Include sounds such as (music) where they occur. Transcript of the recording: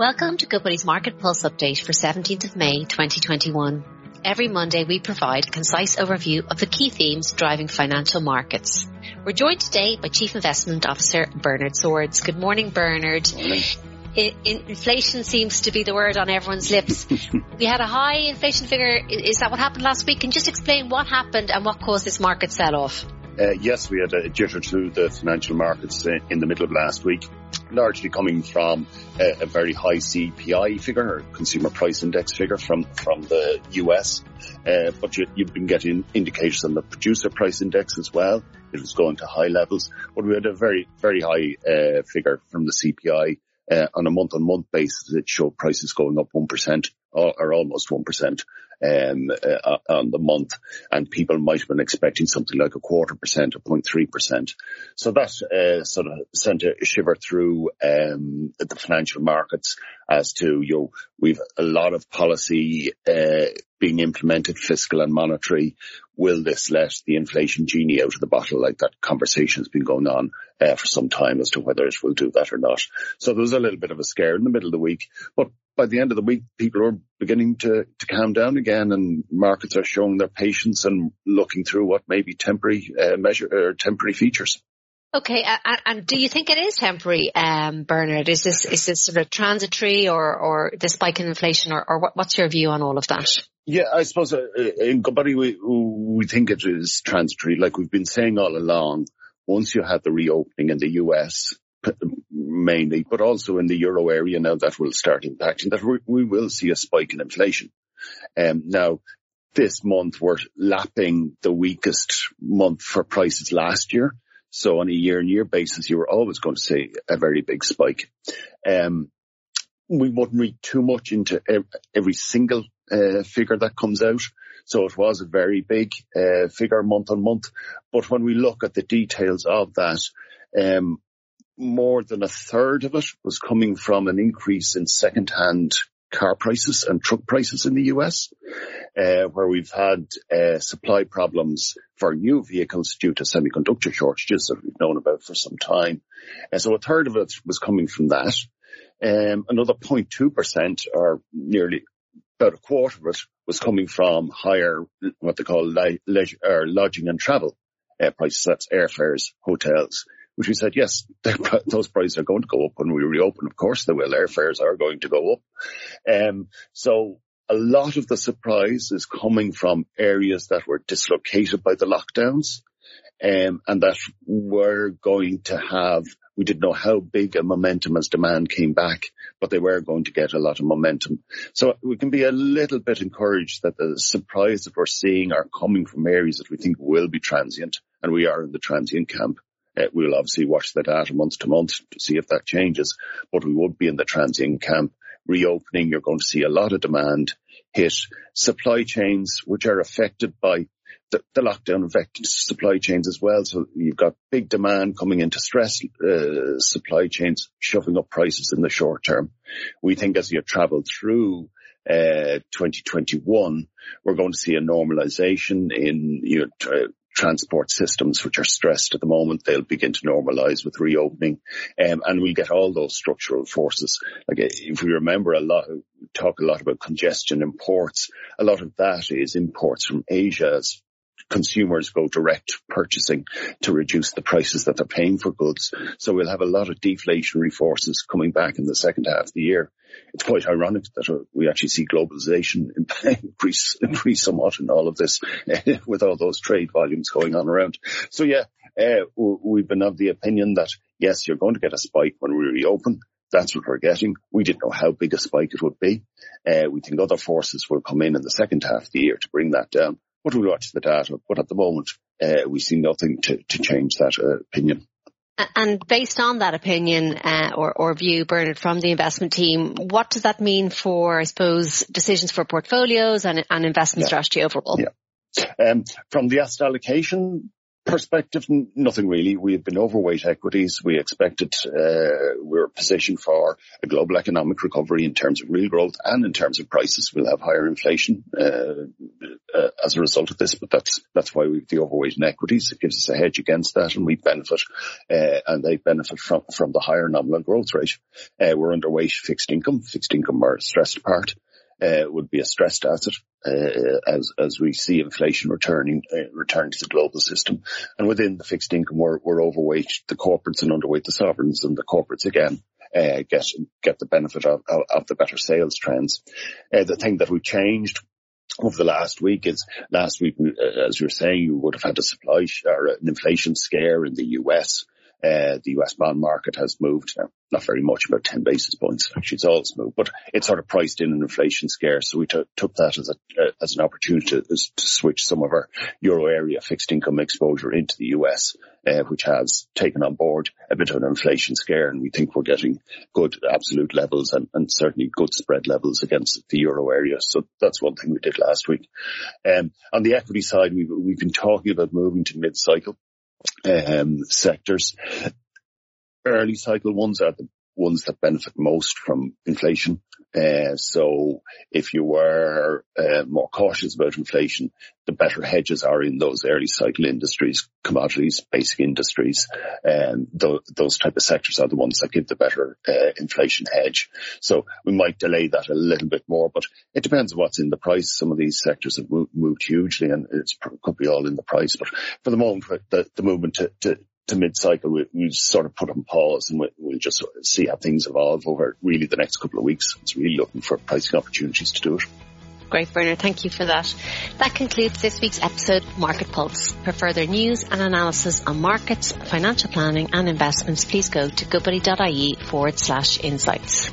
Welcome to Goodbody's Market Pulse Update for 17th of May 2021. Every Monday we provide a concise overview of the key themes driving financial markets. We're joined today by Chief Investment Officer Bernard Swords. Good morning, Bernard. Morning. I, inflation seems to be the word on everyone's lips. (laughs) we had a high inflation figure. Is that what happened last week? Can you just explain what happened and what caused this market sell-off? Uh, yes, we had a jitter through the financial markets in the middle of last week, largely coming from a, a very high CPI figure, or consumer price index figure from, from the US. Uh, but you, have been getting indicators on the producer price index as well. It was going to high levels, but we had a very, very high uh, figure from the CPI. Uh, on a month on month basis, it showed prices going up 1% or, or almost 1% um, uh, on the month, and people might have been expecting something like a quarter percent or 0.3%. So that uh, sort of sent a shiver through um, the financial markets as to, you know, we've a lot of policy uh, being implemented, fiscal and monetary. Will this let the inflation genie out of the bottle? Like that conversation has been going on uh, for some time as to whether it will do that or not. So there was a little bit of a scare in the middle of the week, but by the end of the week, people are beginning to, to calm down again and markets are showing their patience and looking through what may be temporary uh, measure or temporary features. Okay, and, and, do you think it is temporary, um, Bernard? Is this is this sort of transitory, or or the spike in inflation, or, or what, what's your view on all of that? Yeah, I suppose uh, in Goodbody we we think it is transitory, like we've been saying all along. Once you have the reopening in the US, mainly, but also in the euro area now that will start impacting that we, will see a spike in inflation. Um, now, this month we're lapping the weakest month for prices last year. So on a year on year basis, you were always going to see a very big spike. Um, we wouldn't read too much into every single uh, figure that comes out. So it was a very big uh, figure month on month. But when we look at the details of that, um, more than a third of it was coming from an increase in second-hand car prices and truck prices in the US, uh, where we've had uh, supply problems for new vehicles due to semiconductor shortages that we've known about for some time. And uh, so a third of it was coming from that. Um, another 0.2% or nearly about a quarter of it was coming from higher, what they call leisure, or lodging and travel uh, prices. That's airfares, hotels, which we said, yes, (laughs) those prices are going to go up when we reopen. Of course they will. Airfares are going to go up. Um, so a lot of the surprise is coming from areas that were dislocated by the lockdowns. Um, and that were going to have, we didn't know how big a momentum as demand came back, but they were going to get a lot of momentum. So we can be a little bit encouraged that the surprise that we're seeing are coming from areas that we think will be transient, and we are in the transient camp. Uh, we'll obviously watch the data month to month to see if that changes, but we would be in the transient camp. Reopening, you're going to see a lot of demand hit. Supply chains, which are affected by the, the lockdown affected supply chains as well. So you've got big demand coming into stress uh, supply chains, shoving up prices in the short term. We think as you travel through uh, 2021, we're going to see a normalization in you know, transport systems which are stressed at the moment, they'll begin to normalise with reopening, um, and we'll get all those structural forces. Like if we remember a lot, talk a lot about congestion imports. A lot of that is imports from Asia as consumers go direct purchasing to reduce the prices that they're paying for goods. So we'll have a lot of deflationary forces coming back in the second half of the year. It's quite ironic that we actually see globalization (laughs) increase, increase somewhat in all of this (laughs) with all those trade volumes going on around. So yeah, uh, we've been of the opinion that yes, you're going to get a spike when we reopen. That's what we're getting. We didn't know how big a spike it would be. Uh, we think other forces will come in in the second half of the year to bring that down. But we'll watch the data. But at the moment, uh, we see nothing to, to change that uh, opinion. And based on that opinion uh, or, or, view, Bernard, from the investment team, what does that mean for, I suppose, decisions for portfolios and, and investment yeah. strategy overall? Yeah. Um, from the asset allocation perspective, nothing really. We have been overweight equities. We expected, uh, we're positioned for a global economic recovery in terms of real growth and in terms of prices. We'll have higher inflation, uh, uh, as a result of this, but that's, that's why we've the overweight in equities. It gives us a hedge against that and we benefit, uh, and they benefit from, from the higher nominal growth rate. Uh, we're underweight fixed income. Fixed income are stressed part uh, would be a stressed asset uh, as as we see inflation returning uh, return to the global system. And within the fixed income, we're, we're overweight the corporates and underweight the sovereigns, and the corporates again uh, get get the benefit of, of, of the better sales trends. Uh, the thing that we changed over the last week is last week, uh, as you were saying, you would have had a supply or an inflation scare in the US. Uh, the US bond market has moved now, not very much, about 10 basis points. Actually, it's all smooth, but it's sort of priced in an inflation scare. So we t- took that as a, uh, as an opportunity to, to, switch some of our euro area fixed income exposure into the US, uh, which has taken on board a bit of an inflation scare. And we think we're getting good absolute levels and, and certainly good spread levels against the euro area. So that's one thing we did last week. Um, on the equity side, we've, we've been talking about moving to mid cycle um, sectors. Early cycle ones are the ones that benefit most from inflation. Uh, so if you were uh, more cautious about inflation, the better hedges are in those early cycle industries, commodities, basic industries, and th- those type of sectors are the ones that give the better uh, inflation hedge. So we might delay that a little bit more, but it depends on what's in the price. Some of these sectors have moved, moved hugely, and it could be all in the price. But for the moment, the, the movement to, to to mid-cycle, we, we sort of put on pause and we, we'll just see how things evolve over really the next couple of weeks. It's really looking for pricing opportunities to do it. Great, Bernard. Thank you for that. That concludes this week's episode Market Pulse. For further news and analysis on markets, financial planning and investments, please go to goodbody.ie forward slash insights.